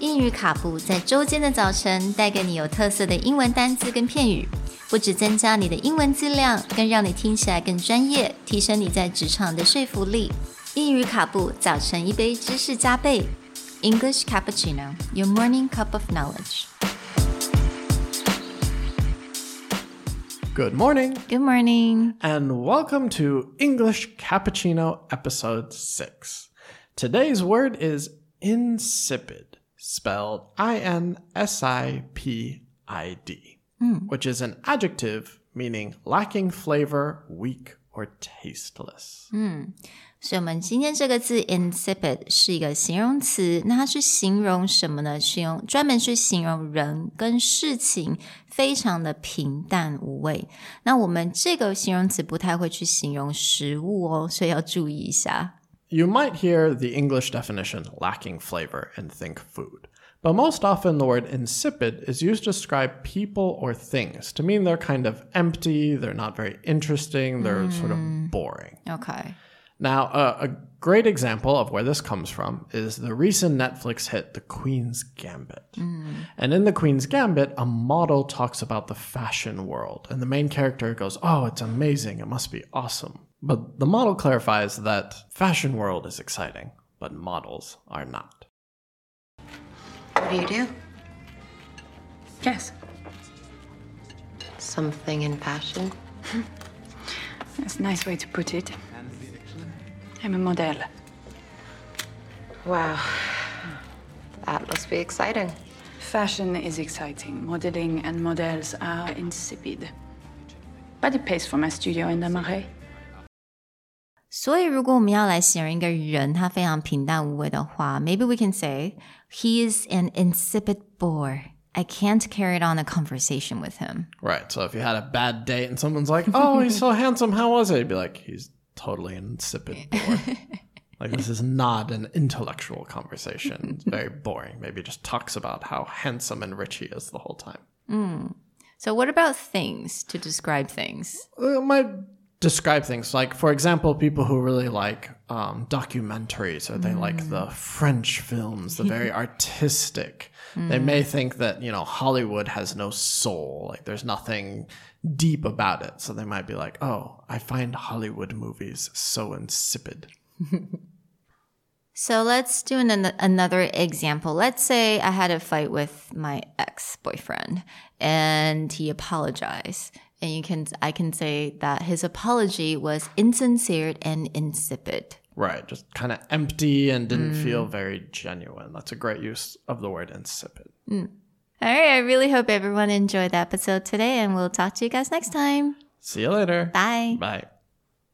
英语卡布在周间的早晨带给你有特色的英文单词跟片语，不只增加你的英文质量，更让你听起来更专业，提升你在职场的说服力。英语卡布早晨一杯知识加倍，English cappuccino, your morning cup of knowledge. Good morning Good morning. and welcome to English Cappuccino episode 6. Today's word is insipid, spelled I N S I P I D, which is an adjective meaning lacking flavor, weak, or tasteless. 所以，我们今天这个字 insipid 是一个形容词，那它是形容什么呢？形容专门是形容人跟事情非常的平淡无味。那我们这个形容词不太会去形容食物哦，所以要注意一下。 You might hear the English definition lacking flavor and think food. But most often, the word insipid is used to describe people or things to mean they're kind of empty, they're not very interesting, they're sort of mm. boring. OK，Now, uh, a great example of where this comes from is the recent Netflix hit, The Queen's Gambit. And in The Queen's Gambit, a model talks about the fashion world, and the main character goes, Oh, it's amazing, it must be awesome. But the model clarifies that fashion world is exciting, but models are not. What do you do? Yes, Something in fashion? that's a nice way to put it. I'm a model. Wow. That must be exciting. Fashion is exciting. Modeling and models are insipid. But it pays for my studio in the Marais. 所以如果我们要来形容一个人他非常平淡无味的话，maybe we can say he is an insipid bore. I can't carry on a conversation with him. Right. So if you had a bad date and someone's like, "Oh, he's so handsome. How was it?" You'd be like, "He's totally insipid bore." like this is not an intellectual conversation. It's very boring. Maybe just talks about how handsome and rich he is the whole time. So what about things to describe things? Uh, might describe things like, for example, people who really like um, documentaries or they like the French films, the very artistic. They may think that, you know, Hollywood has no soul, like there's nothing deep about it. So they might be like, oh, I find Hollywood movies so insipid. So let's do an, another example. Let's say I had a fight with my ex-boyfriend and he apologized. And you can I can say that his apology was insincere and insipid. Right. Just kind of empty and didn't mm. feel very genuine. That's a great use of the word insipid. Mm. All right, I really hope everyone enjoyed the episode today and we'll talk to you guys next time. See you later. Bye. Bye.